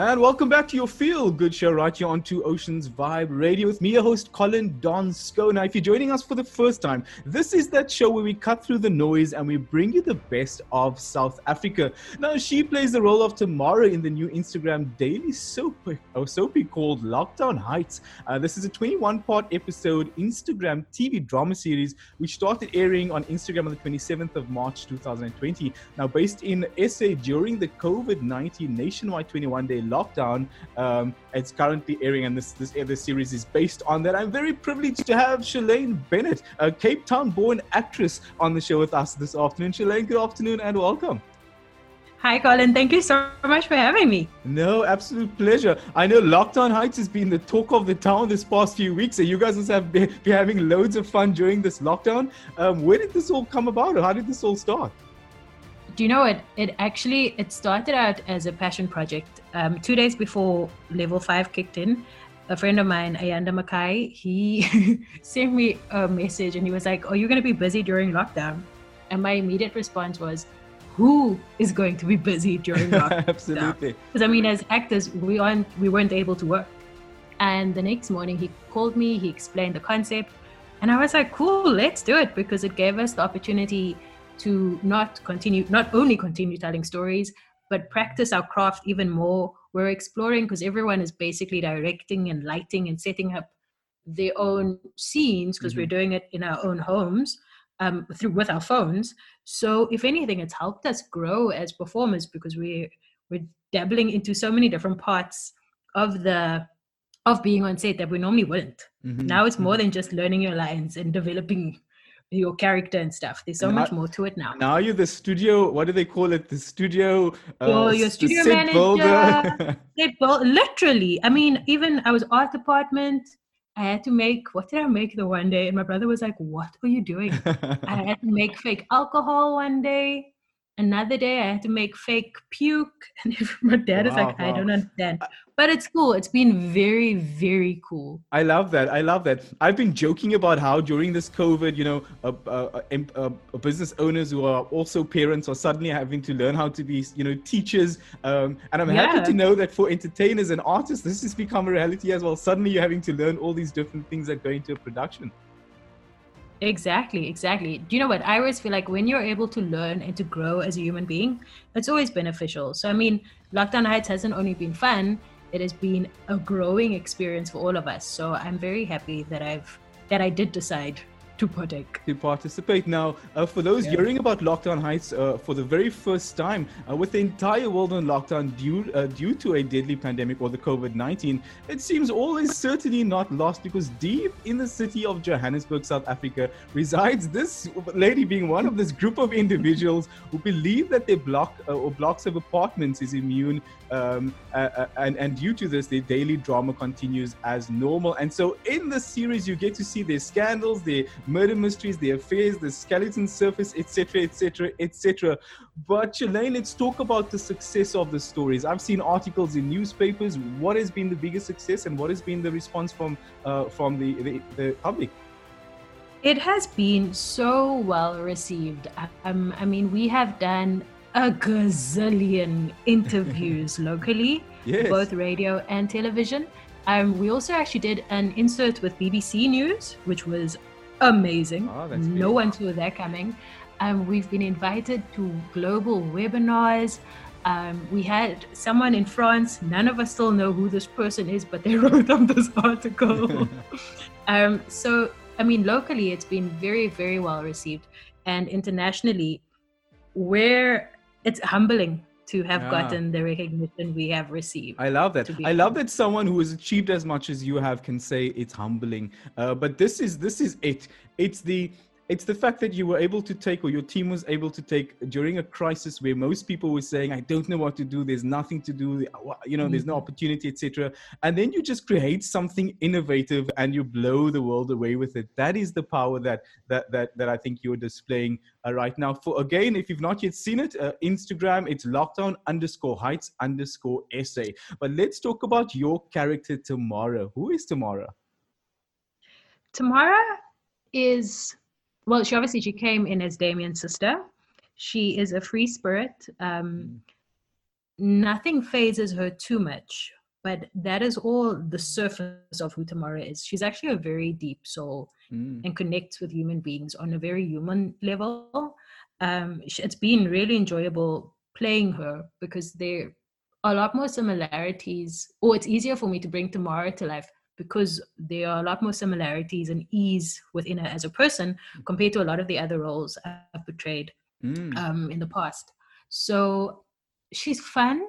And welcome back to your Feel Good show right here on Two Oceans Vibe Radio with me, your host Colin Donsko. Now, if you're joining us for the first time, this is that show where we cut through the noise and we bring you the best of South Africa. Now, she plays the role of Tamara in the new Instagram daily soap or soapy called Lockdown Heights. Uh, this is a 21-part episode Instagram TV drama series which started airing on Instagram on the 27th of March 2020. Now, based in SA during the COVID-19 nationwide 21-day lockdown. Um, it's currently airing, and this this this series is based on that. I'm very privileged to have Schelaine Bennett, a Cape Town-born actress, on the show with us this afternoon. Schelaine, good afternoon and welcome. Hi, Colin. Thank you so much for having me. No, absolute pleasure. I know Lockdown Heights has been the talk of the town this past few weeks, so you guys must have been, be having loads of fun during this lockdown. Um, where did this all come about, or how did this all start? Do you know it it actually it started out as a passion project. Um, two days before level five kicked in a friend of mine ayanda makai he sent me a message and he was like are you going to be busy during lockdown? And my immediate response was who is going to be busy during lockdown? Absolutely. Because i mean as actors we aren't we weren't able to work. And the next morning he called me he explained the concept. And i was like cool let's do it because it gave us the opportunity to not continue, not only continue telling stories, but practice our craft even more. We're exploring because everyone is basically directing and lighting and setting up their own scenes because mm-hmm. we're doing it in our own homes um, through with our phones. So if anything, it's helped us grow as performers because we're we're dabbling into so many different parts of the of being on set that we normally wouldn't. Mm-hmm. Now it's more mm-hmm. than just learning your lines and developing your character and stuff. There's so now, much more to it now. Now you're the studio. What do they call it? The studio. Uh, your studio set manager. set build, literally. I mean, even I was art department. I had to make. What did I make the one day? And my brother was like, "What are you doing?" I had to make fake alcohol one day. Another day, I had to make fake puke, and my dad wow, is like, "I don't understand." but it's cool. It's been very, very cool. I love that. I love that. I've been joking about how during this COVID, you know, uh, uh, uh, business owners who are also parents are suddenly having to learn how to be, you know, teachers. Um, and I'm yeah. happy to know that for entertainers and artists, this has become a reality as well. Suddenly you're having to learn all these different things that go into a production. Exactly, exactly. Do you know what? I always feel like when you're able to learn and to grow as a human being, it's always beneficial. So, I mean, Lockdown Heights hasn't only been fun, it has been a growing experience for all of us. So, I'm very happy that I've that I did decide to partake. To participate. Now, uh, for those yeah. hearing about Lockdown Heights uh, for the very first time, uh, with the entire world on lockdown due, uh, due to a deadly pandemic or the COVID 19, it seems all is certainly not lost because deep in the city of Johannesburg, South Africa, resides this lady being one of this group of individuals who believe that their block uh, or blocks of apartments is immune. Um, uh, and, and due to this, their daily drama continues as normal. And so, in the series, you get to see their scandals, their murder mysteries, the affairs, the skeleton surface, etc., etc., etc. But Schelaine, let's talk about the success of the stories. I've seen articles in newspapers. What has been the biggest success, and what has been the response from uh, from the, the, the public? It has been so well received. Um, I mean, we have done a gazillion interviews locally, yes. both radio and television. Um, we also actually did an insert with BBC News, which was amazing. Oh, no one saw that coming. Um, we've been invited to global webinars. Um, we had someone in France. None of us still know who this person is, but they wrote up this article. um, so, I mean, locally, it's been very, very well received, and internationally, where it's humbling to have yeah. gotten the recognition we have received. I love that. I love that someone who has achieved as much as you have can say it's humbling. Uh, but this is this is it. It's the it's the fact that you were able to take or your team was able to take during a crisis where most people were saying i don't know what to do. There's nothing to do. You know there's no mm-hmm. opportunity etc and then you just create something innovative and you blow the world away with it. That is the power that that that, that i think you're displaying uh, right now. For again if you've not yet seen it uh, instagram it's lockdown underscore heights underscore sa but let's talk about your character Tamara who is Tamara Tamara is well, she obviously she came in as Damien's sister. She is a free spirit. Um, nothing phases her too much but that is all the surface of who Tamara is. She's actually a very deep soul mm. and connects with human beings on a very human level. Um, it's been really enjoyable playing her because there are a lot more similarities, or it's easier for me to bring Tamara to life because there are a lot more similarities and ease within her as a person compared to a lot of the other roles I've portrayed mm. um, in the past. So she's fun,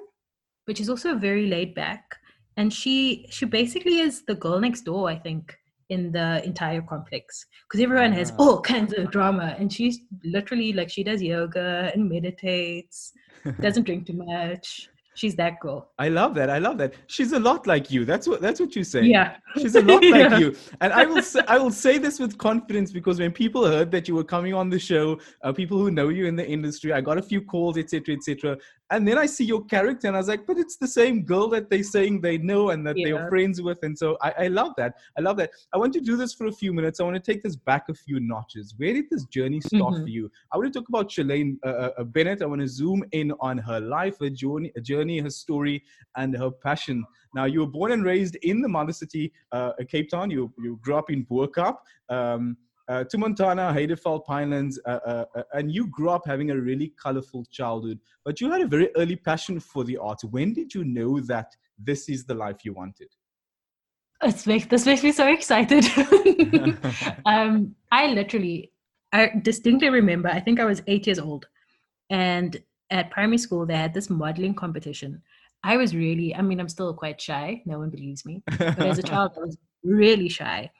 but she's also very laid back and she she basically is the girl next door i think in the entire complex because everyone has ah. all kinds of drama and she's literally like she does yoga and meditates doesn't drink too much she's that girl i love that. I love that. She's a lot like you. That's what that's what you say yeah. She's a lot like yeah. you. And i will say i will say this with confidence because when people heard that you were coming on the show uh, people who know you in the industry i got a few calls etc etc and then I see your character, and I was like, but it's the same girl that they're saying they know and that yeah. they're friends with. And so I, I, love that. I love that. I want to do this for a few minutes. I want to take this back a few notches. Where did this journey start mm-hmm. for you? I want to talk about Schelaine uh, uh, uh, Bennett. I want to zoom in on her life, her journey, her, journey, her story, and her passion. Now, you were born and raised in the mother city, uh, Cape Town. You, you grew up in Bo Kaap. Um, uh, to Montana, Heideveld Pinelands, uh, uh, uh, and you grew up having a really colorful childhood, but you had a very early passion for the arts. When did you know that this is the life you wanted? It's make, this makes me so excited. um, I literally, I distinctly remember, I think I was eight years old, and at primary school, they had this modeling competition. I was really, I mean, I'm still quite shy. No one believes me. But as a child, I was really shy.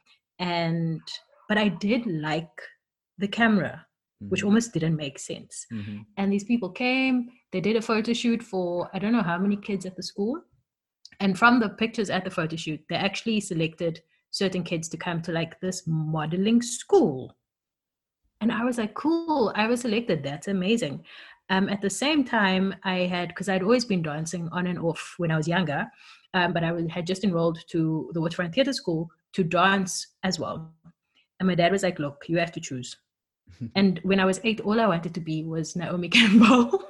And but I did like the camera, mm-hmm. which almost didn't make sense. Mm-hmm. And these people came, they did a photo shoot for I don't know how many kids at the school. And from the pictures at the photo shoot, they actually selected certain kids to come to like this modeling school. And I was like, cool, I was selected. That's amazing. Um, at the same time, I had, because I'd always been dancing on and off when I was younger, um, but I was, had just enrolled to the Waterfront Theatre School to dance as well. And my dad was like, look, you have to choose. and when I was eight, all I wanted to be was Naomi Campbell.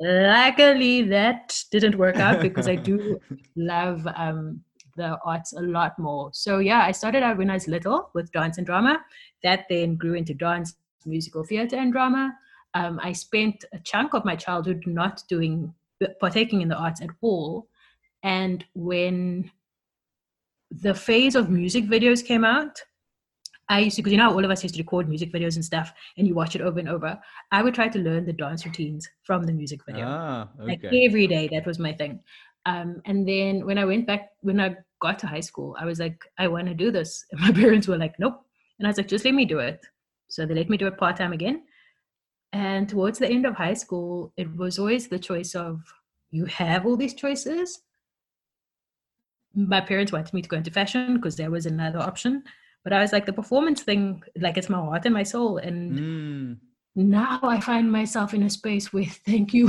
Luckily, that didn't work out because I do love um, the arts a lot more. So, yeah, I started out when I was little with dance and drama. That then grew into dance, musical theater, and drama. Um, I spent a chunk of my childhood not doing, partaking in the arts at all. And when the phase of music videos came out, I used to, because you know, all of us used to record music videos and stuff, and you watch it over and over. I would try to learn the dance routines from the music video. Ah, okay. Like every day, that was my thing. Um, and then when I went back, when I got to high school, I was like, I want to do this. And my parents were like, nope. And I was like, just let me do it. So they let me do it part time again. And towards the end of high school, it was always the choice of you have all these choices, my parents wanted me to go into fashion because there was another option. But I was like, the performance thing, like it's my heart and my soul. And mm. now I find myself in a space where thank you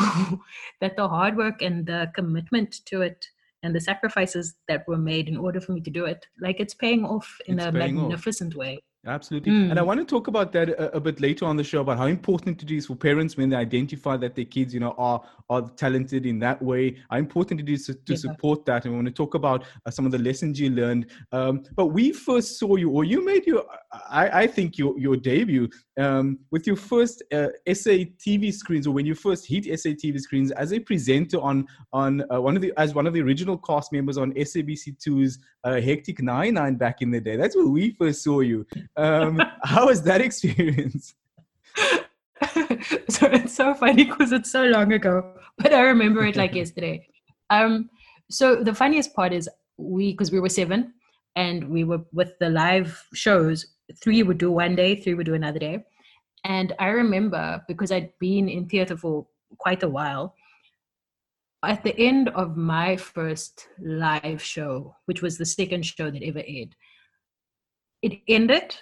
that the hard work and the commitment to it and the sacrifices that were made in order for me to do it, like it's paying off in it's a magnificent off. way. Absolutely. Mm. And I want to talk about that a, a, bit later on the show about how important it is for parents when they identify that their kids, you know, are are talented in that way. How important it is to, to yeah. support that. And we want to talk about uh, some of the lessons you learned. Um, but we first saw you, or you made your, I, I think your your debut um, with your first uh, SA TV screens, or when you first hit SA TV screens as a presenter on on uh, one of the as one of the original cast members on SABC2's uh, Hectic Nine Nine back in the day. That's where we first saw you. Um, how was that experience? so it's so funny because it's so long ago, but I remember it like yesterday. Um, so the funniest part is we, because we were seven, and we were with the live shows. Three would do one day, three would do another day, and I remember because I'd been in theater for quite a while. At the end of my first live show, which was the second show that ever aired, it ended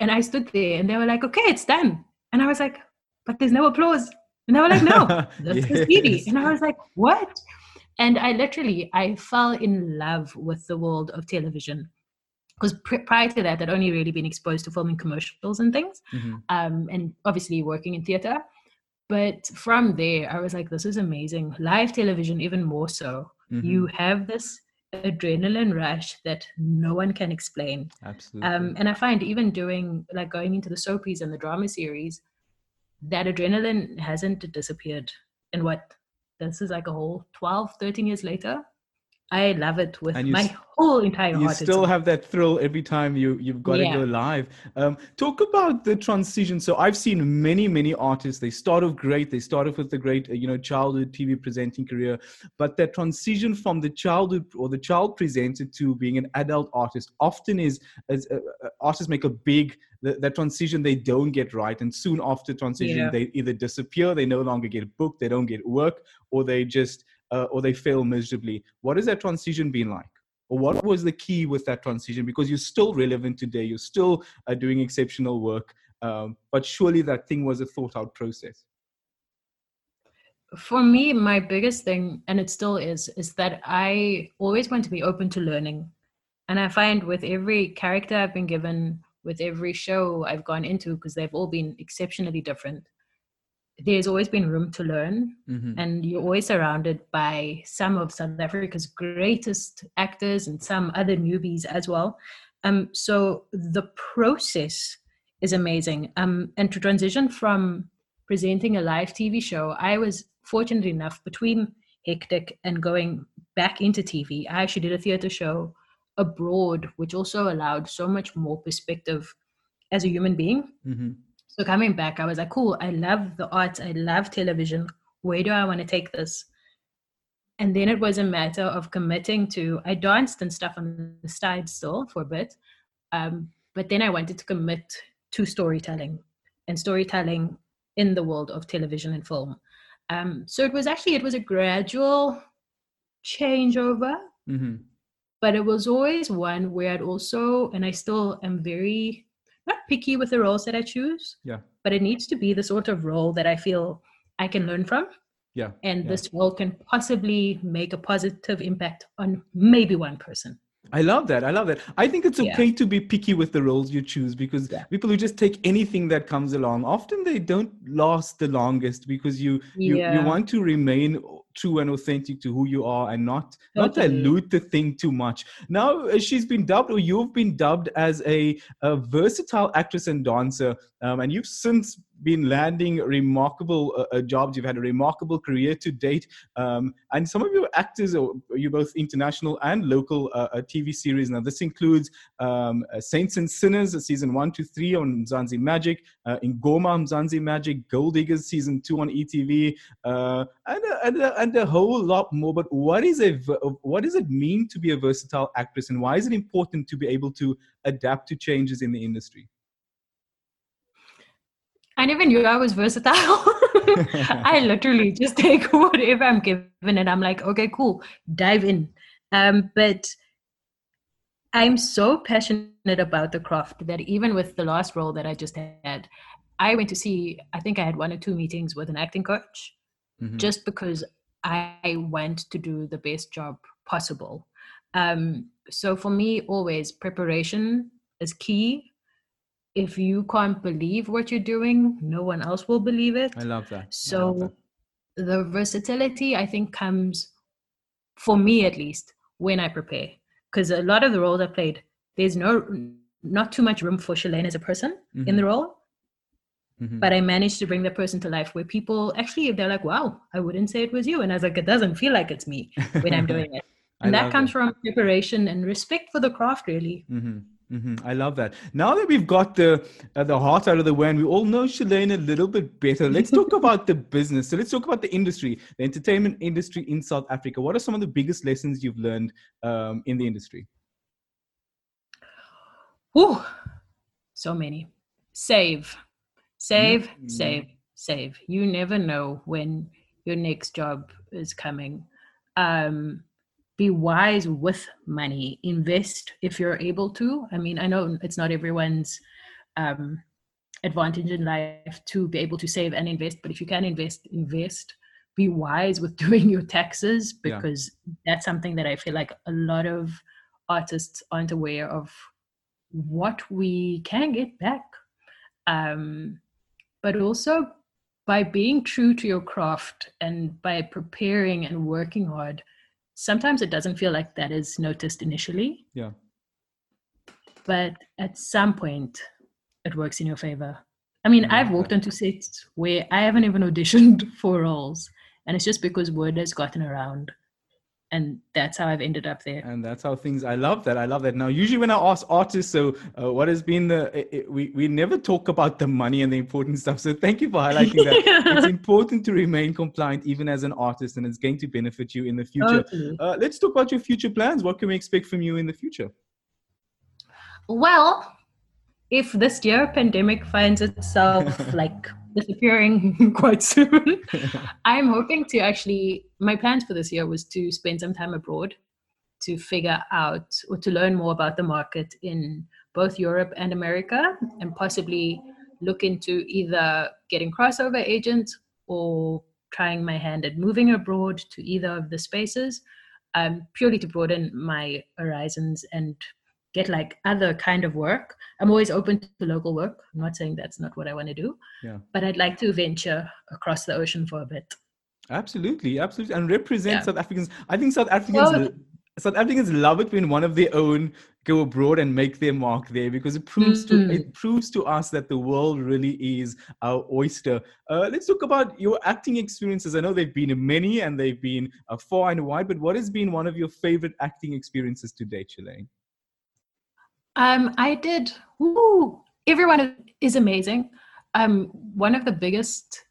and I stood there and they were like, okay, it's done. And I was like, but there's no applause. And they were like, no, that's yes. the CD. And I was like, what? And I literally, I fell in love with the world of television. Because pr- prior to that, I'd only really been exposed to filming commercials and things, mm-hmm. um, and obviously working in theater. but from there, I was like, this is amazing. Live television, even more so. Mhm. You have this adrenaline rush that no one can explain. Absolutely. Um, and I find even doing like going into the soapies and the drama series, that adrenaline hasn't disappeared. And what this is like a whole 12, 13 years later. I love it with my s- whole entire you heart. and still have that thrill every time you you've got Yeah. to go live um, talk about the transition so i've seen many many artists they start off great they start off with the great you know childhood tv presenting career but that transition from the childhood or the child presenter to being an adult artist often is as uh, uh, artists make a big that, that transition they don't get right and soon after transition Yeah. they either disappear they no longer get booked they don't get work or they just uh, or they fail miserably what has that transition been like? Or what was the key with that transition? Because you're still relevant today you're still uh, doing exceptional work um, but surely that thing was a thought out process. For me my biggest thing and it still is is that i always want to be open to learning. And i find with every character i've been given with every show i've gone into because they've all been exceptionally different there's always been room to learn Mhm. and you're always surrounded by some of south africa's greatest actors and some other newbies as well um, so the process is amazing um, and to transition from presenting a live tv show i was fortunate enough between hectic and going back into tv i actually did a theater show abroad which also allowed so much more perspective as a human being Mhm. So coming back, I was like, cool, I love the arts, I love television. Where do I want to take this? And then it was a matter of committing to, I danced and stuff on the side still for a bit. Um, but then I wanted to commit to storytelling and storytelling in the world of television and film. Um, so it was actually, it was a gradual changeover Mhm. but it was always one where I'd also, and I still am very not picky with the roles that I choose. Yeah. But it needs to be the sort of role that I feel I can learn from, yeah and Yeah. this role can possibly make a positive impact on maybe one person. I love that. I love that. I think it's Yeah. okay to be picky with the roles you choose because Yeah. people who just take anything that comes along, often they don't last the longest because you you, you want to remain true and authentic to who you are and not not dilute the thing too much. Now uh, she's been dubbed or you've been dubbed as a, a versatile actress and dancer, um, and you've since been landing remarkable uh, uh, jobs. You've had a remarkable career to date. Um, and some of your actors, are you both international and local uh, uh, TV series. Now, this includes um, uh, Saints and Sinners, season one to three on Mzansi Magic, uh, Ingoma Mzansi Magic, Gold Diggers, season two on ETV, uh, and, a, and, a, a whole lot more. But what is a what does it mean to be a versatile actress, and why is it important to be able to adapt to changes in the industry? I never knew I was versatile. I literally just take whatever I'm given and I'm like, okay, cool, dive in. Um, but I'm so passionate about the craft that even with the last role that I just had, I went to see, I think I had one or two meetings with an acting coach Mhm. just because I want to do the best job possible. Um, so for me, always preparation is key. If you can't believe what you're doing, no one else will believe it. I love that. I love So the versatility, I think, comes for me at least when I prepare. Because a lot of the roles I played, there's no not too much room for Schelaine as a person in the role Mhm. but I managed to bring that person to life where people actually they're like, "Wow, I wouldn't say it was you," and I was like, "It doesn't feel like it's me when I'm doing it," and that comes from preparation and respect for the craft, really. hmm hmm I love that. Now that we've got the uh, the heart out of the way and we all know Schelaine a little bit better, let's talk about the business. So let's talk about the industry, the entertainment industry in South Africa. What are some of the biggest lessons you've learned um, in the industry? Whew, so many. Save, save, Mm. save, save. You never know when your next job is coming. Um, be wise with money. Invest if you're able to. I mean, I know it's not everyone's um, advantage in life to be able to save and invest, but if you can invest, invest. Be wise with doing your taxes Yeah. because that's something that I feel like a lot of artists aren't aware of what we can get back. Um, but also by being true to your craft and by preparing and working hard, sometimes it doesn't feel like that is noticed initially. Yeah. But at some point, it works in your favor. I mean, I've walked mm-hmm. into sets where I haven't even auditioned for roles, and it's just because word has gotten around and that's how I've ended up there. And that's how things. I love that. I love that. Now, usually when I ask artists, so uh, what has been the? It, it, we we never talk about the money and the important stuff. So thank you for highlighting that. it's important to remain compliant even as an artist, and it's going to benefit you in the future. Totally. Uh, let's talk about your future plans. What can we expect from you in the future? Well, if this year pandemic finds itself like disappearing quite soon. I'm hoping to actually, my plans for this year was to spend some time abroad to figure out or to learn more about the market in both Europe and America and possibly look into either getting crossover agents or trying my hand at moving abroad to either of the spaces um, purely to broaden my horizons and get like other kind of work. I'm always open to local work. I'm not saying that's not what I want to do. Yeah. But I'd like to venture across the ocean for a bit. Absolutely, absolutely, and represent yeah. South Africans. I think South Africans. Well, South Africans love it when one of their own go abroad and make their mark there because it proves mm-hmm. to it proves to us that the world really is our oyster. Uh, let's talk about your acting experiences. I know they've been many and they've been uh, far and wide, but what has been one of your favorite acting experiences to date, Schelaine? Um, I did. Woo, everyone is amazing. Um, one of the biggest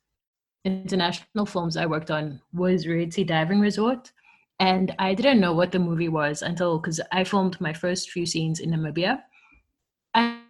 international films I worked on was Red Sea Diving Resort. And I didn't know what the movie was until because I filmed my first few scenes in Namibia. And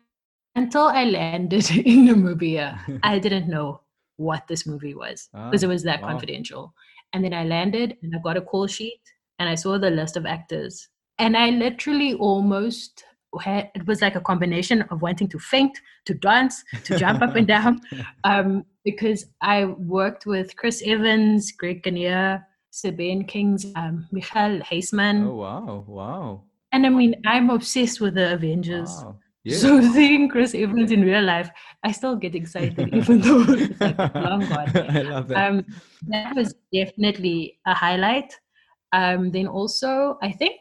until I landed in Namibia, I didn't know what this movie was because ah, it was that wow. confidential. And then I landed and I got a call sheet and I saw the list of actors. And I literally almost it was like a combination of wanting to faint, to dance, to jump up and down, um, because I worked with Chris Evans, Greg Kinnear, Sabine Kings, um, Michael Huisman. Oh wow, wow! And I mean, I'm obsessed with the Avengers. Wow. Yeah. So seeing Chris Evans in real life, I still get excited, even though it's like long gone. I love that. Um, that was definitely a highlight. Um, then also, I think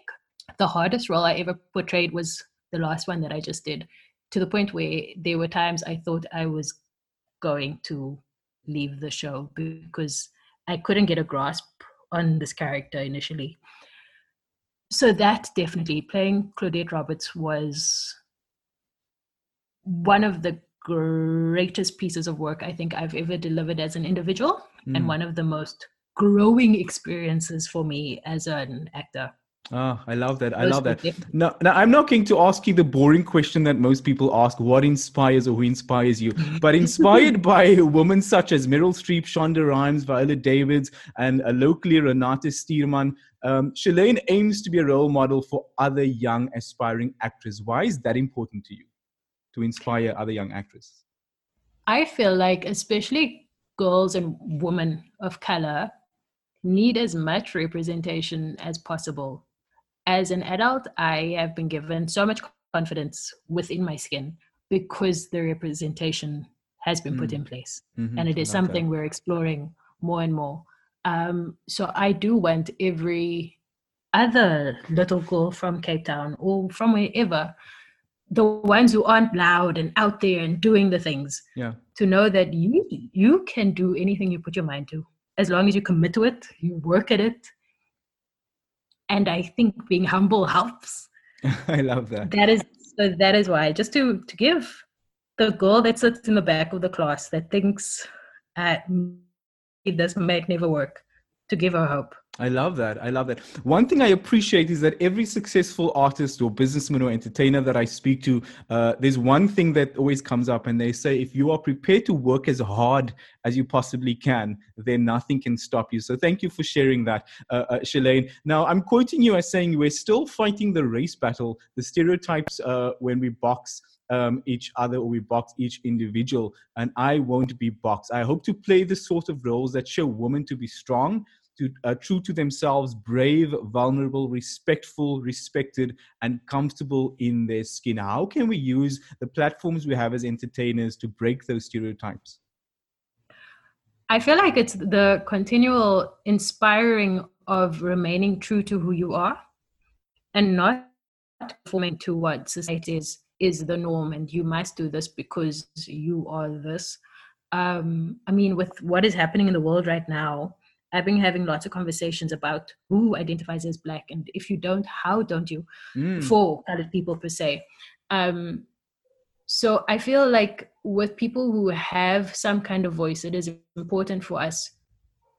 the hardest role I ever portrayed was the last one that I just did, to the point where there were times I thought I was going to leave the show because I couldn't get a grasp on this character initially. So that definitely playing Claudette Roberts was one of the greatest pieces of work I think I've ever delivered as an individual mm. and one of the most growing experiences for me as an actor. Oh, I love that. I love that. Now, now, I'm not going to ask you the boring question that most people ask what inspires or who inspires you? But inspired by women such as Meryl Streep, Shonda Rhimes, Viola Davis, and uh, locally Renate Stuurman, um, Schelaine aims to be a role model for other young aspiring actors. Why is that important to you to inspire other young actresses? I feel like, especially girls and women of color, need as much representation as possible as an adult, I have been given so much confidence within my skin because the representation has been mm. put in place. Mm-hmm. And it is something that. we're exploring more and more. Um, so I do want every other little girl from Cape Town or from wherever, the ones who aren't loud and out there and doing the things, yeah. to know that you you can do anything you put your mind to. As long as you commit to it, you work at it, and i think being humble helps. I love that. That is so that is why just to to give the girl that sits in the back of the class that thinks uh, this might never work to give her hope I love that. I love that. One thing I appreciate is that every successful artist or businessman or entertainer that I speak to, uh, there's one thing that always comes up, and they say, if you are prepared to work as hard as you possibly can, then nothing can stop you. So thank you for sharing that, uh, uh, Schelaine. Now, I'm quoting you as saying, we're still fighting the race battle, the stereotypes uh, when we box. Um, each other or we box each individual and i won't be boxed i hope to play the sort of roles that show women to be strong to, uh, true to themselves, brave, vulnerable, respectful, respected, and comfortable in their skin. How can we use the platforms we have as entertainers to break those stereotypes? I feel like it's the continual inspiring of remaining true to who you are and not conforming to what society is is the norm and you must do this because you are this um i mean with what is happening in the world right now i've been having lots of conversations about who identifies as black and if you don't how don't you Mm. for colored people per se um so i feel like with people who have some kind of voice it is important for us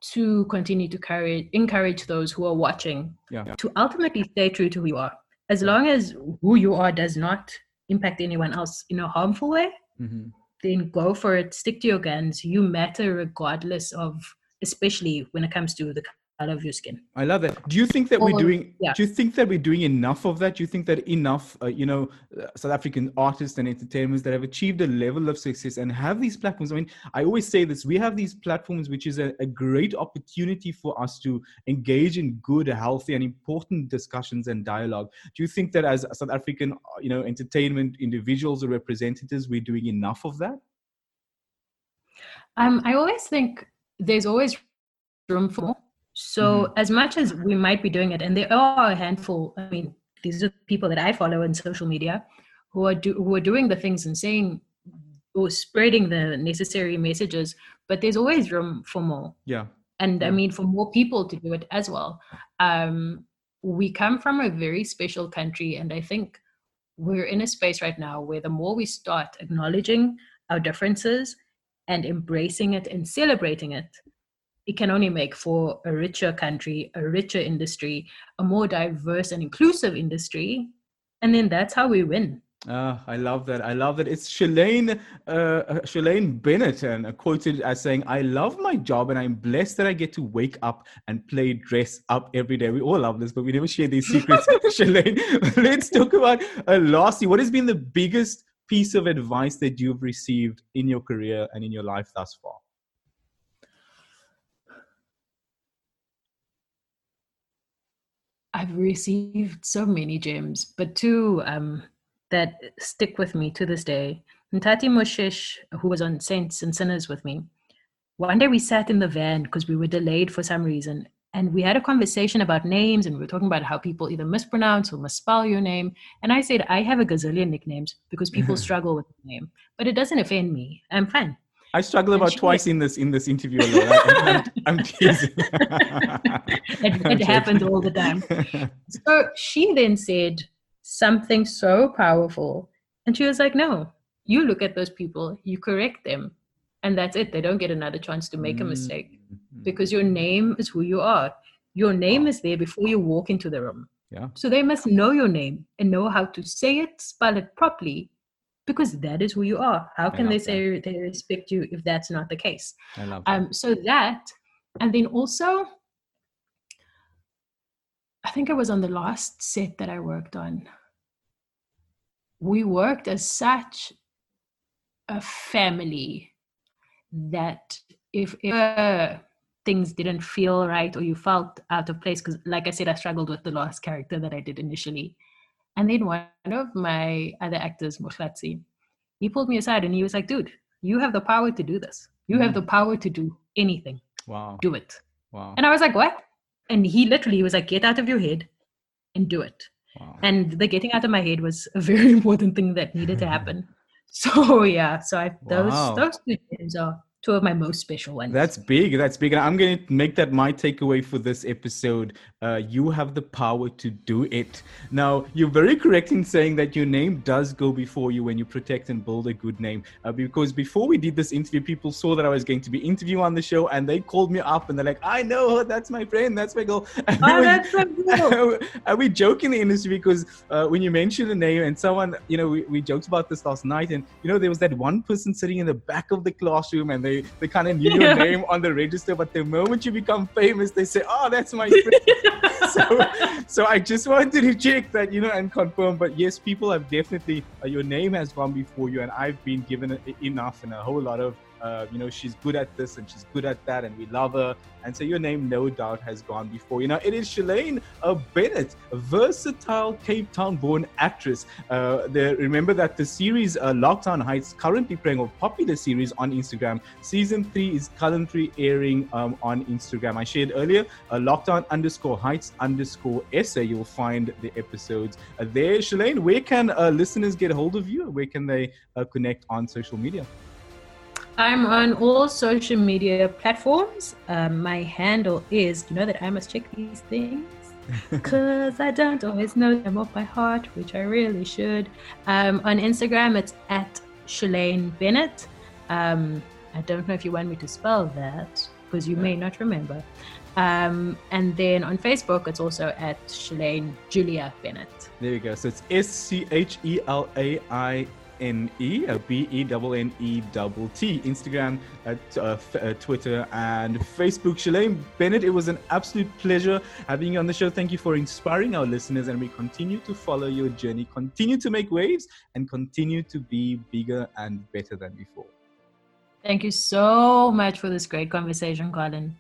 to continue to encourage encourage those who are watching Yeah. to ultimately stay true to who you are as long as who you are does not impact anyone else in a harmful way Mhm. then go for it stick to your guns you matter regardless of especially when it comes to the of your skin I love that. Do you think that we're doing? yeah. Do you think that we're doing enough of that? Do you think that enough, uh, you know, uh, South African artists and entertainers that have achieved a level of success and have these platforms? I mean, I always say this: we have these platforms, which is a, a great opportunity for us to engage in good, healthy, and important discussions and dialogue. Do you think that as South African, uh, you know, entertainment individuals or representatives, we're doing enough of that? Um, I always think there's always room for So as much as we might be doing it, and there are a handful. I mean, these are people that I follow on social media who are do, who are doing the things and saying or spreading the necessary messages. But there's always room for more Yeah. and I mean for more people to do it as well. Um, we come from a very special country, and I think we're in a space right now where the more we start acknowledging our differences and embracing it and celebrating it, it can only make for a richer country, a richer industry, a more diverse and inclusive industry, and then that's how we win. Ah, I love that. I love that. It's Schelaine, uh, uh, Schelaine Bennett, and uh, quoted as saying, "I love my job, and I'm blessed that I get to wake up and play dress up every day." We all love this, but we never share these secrets. Schelaine, let's talk about uh, lastly, what has been the biggest piece of advice that you've received in your career and in your life thus far? I've received so many gems, but two um, that stick with me to this day. Ntathi Moshesh, who was on Saints and Sinners with me, one day we sat in the van because we were delayed for some reason. And we had a conversation about names and we were talking about how people either mispronounce or misspell your name. And I said, I have a gazillion nicknames because people struggle with the name, but it doesn't offend me. I'm fine. I struggle about twice in this in this interview alone. I, am I'm teasing. It, it happens all the time. So she then said something so powerful. And she was like, No, you look at those people, you correct them, and that's it. They don't get another chance to make a mistake Mm, because your name is who you are. Your name Wow. is there before you walk into the room. Yeah. So they must know your name and know how to say it, spell it properly, because that is who you are. How can they love that. say they respect you if that's not the case? I love that. Um, so that, and then also, I think I was on the last set that I worked on. We worked as such a family that if ever things didn't feel right or you felt out of place, because like I said, I struggled with the last character that I did initially. And then one of my other actors, Moslatsi, he pulled me aside and he was like, dude, you have the power to do this. You have Mm. the power to do anything. wow. Do it. Wow. And I was like, what? And he literally was like, get out of your head and do it. Wow. And the getting out of my head was a very important thing that needed to happen. So yeah, so I those Wow. those two gems are two of my most special ones. That's big. That's big. And I'm going to make that my takeaway for this episode. Uh, you have the power to do it. Now, you're very correct in saying that your name does go before you when you protect and build a good name. Uh, because before we did this interview, people saw that I was going to be interviewing on the show and they called me up and they're like, I know her. That's my friend. That's my girl. And we oh, were- that's so cool. and we joke in the industry because uh, when you mention a name and someone, you know, we, we joked about this last night, and you know, there was that one person sitting in the back of the classroom, and they they kind of knew your name on the register, but the moment you become famous, they say, "Oh, that's my friend." so, so I just wanted to check that, you know, and confirm. But yes, people have definitely uh, your name has gone before you, and I've been given e- enough and a whole lot of uh, you know, she's good at this and she's good at that, and we love her. And so your name, no doubt, has gone before. You know, it is Schelaine uh, Bennett, a versatile Cape Town-born actress. Uh, the, remember that the series uh, Lockdown Heights, currently playing a popular series on Instagram. Season three is currently airing um, on Instagram. I shared earlier, uh, Lockdown underscore Heights underscore essay. You'll find the episodes uh, there. Schelaine, where can uh, listeners get hold of you? Where can they connect on social media? I'm on all social media platforms. Um, my handle is, you know that I must check these things? Because I don't always know them off by heart, which I really should. Um, on Instagram, it's at Schelaine Bennett. Um, I don't know if you want me to spell that because you may not remember. Um, and then on Facebook, it's also at Schelaine Julia Bennett. There you go. So it's S C H E L A I N E, B E N N E double T. Instagram, uh, uh, Twitter, and Facebook. Schelaine Bennett, it was an absolute pleasure having you on the show. Thank you for inspiring our listeners, and we continue to follow your journey, continue to make waves, and continue to be bigger and better than before. Thank you so much for this great conversation, Colin.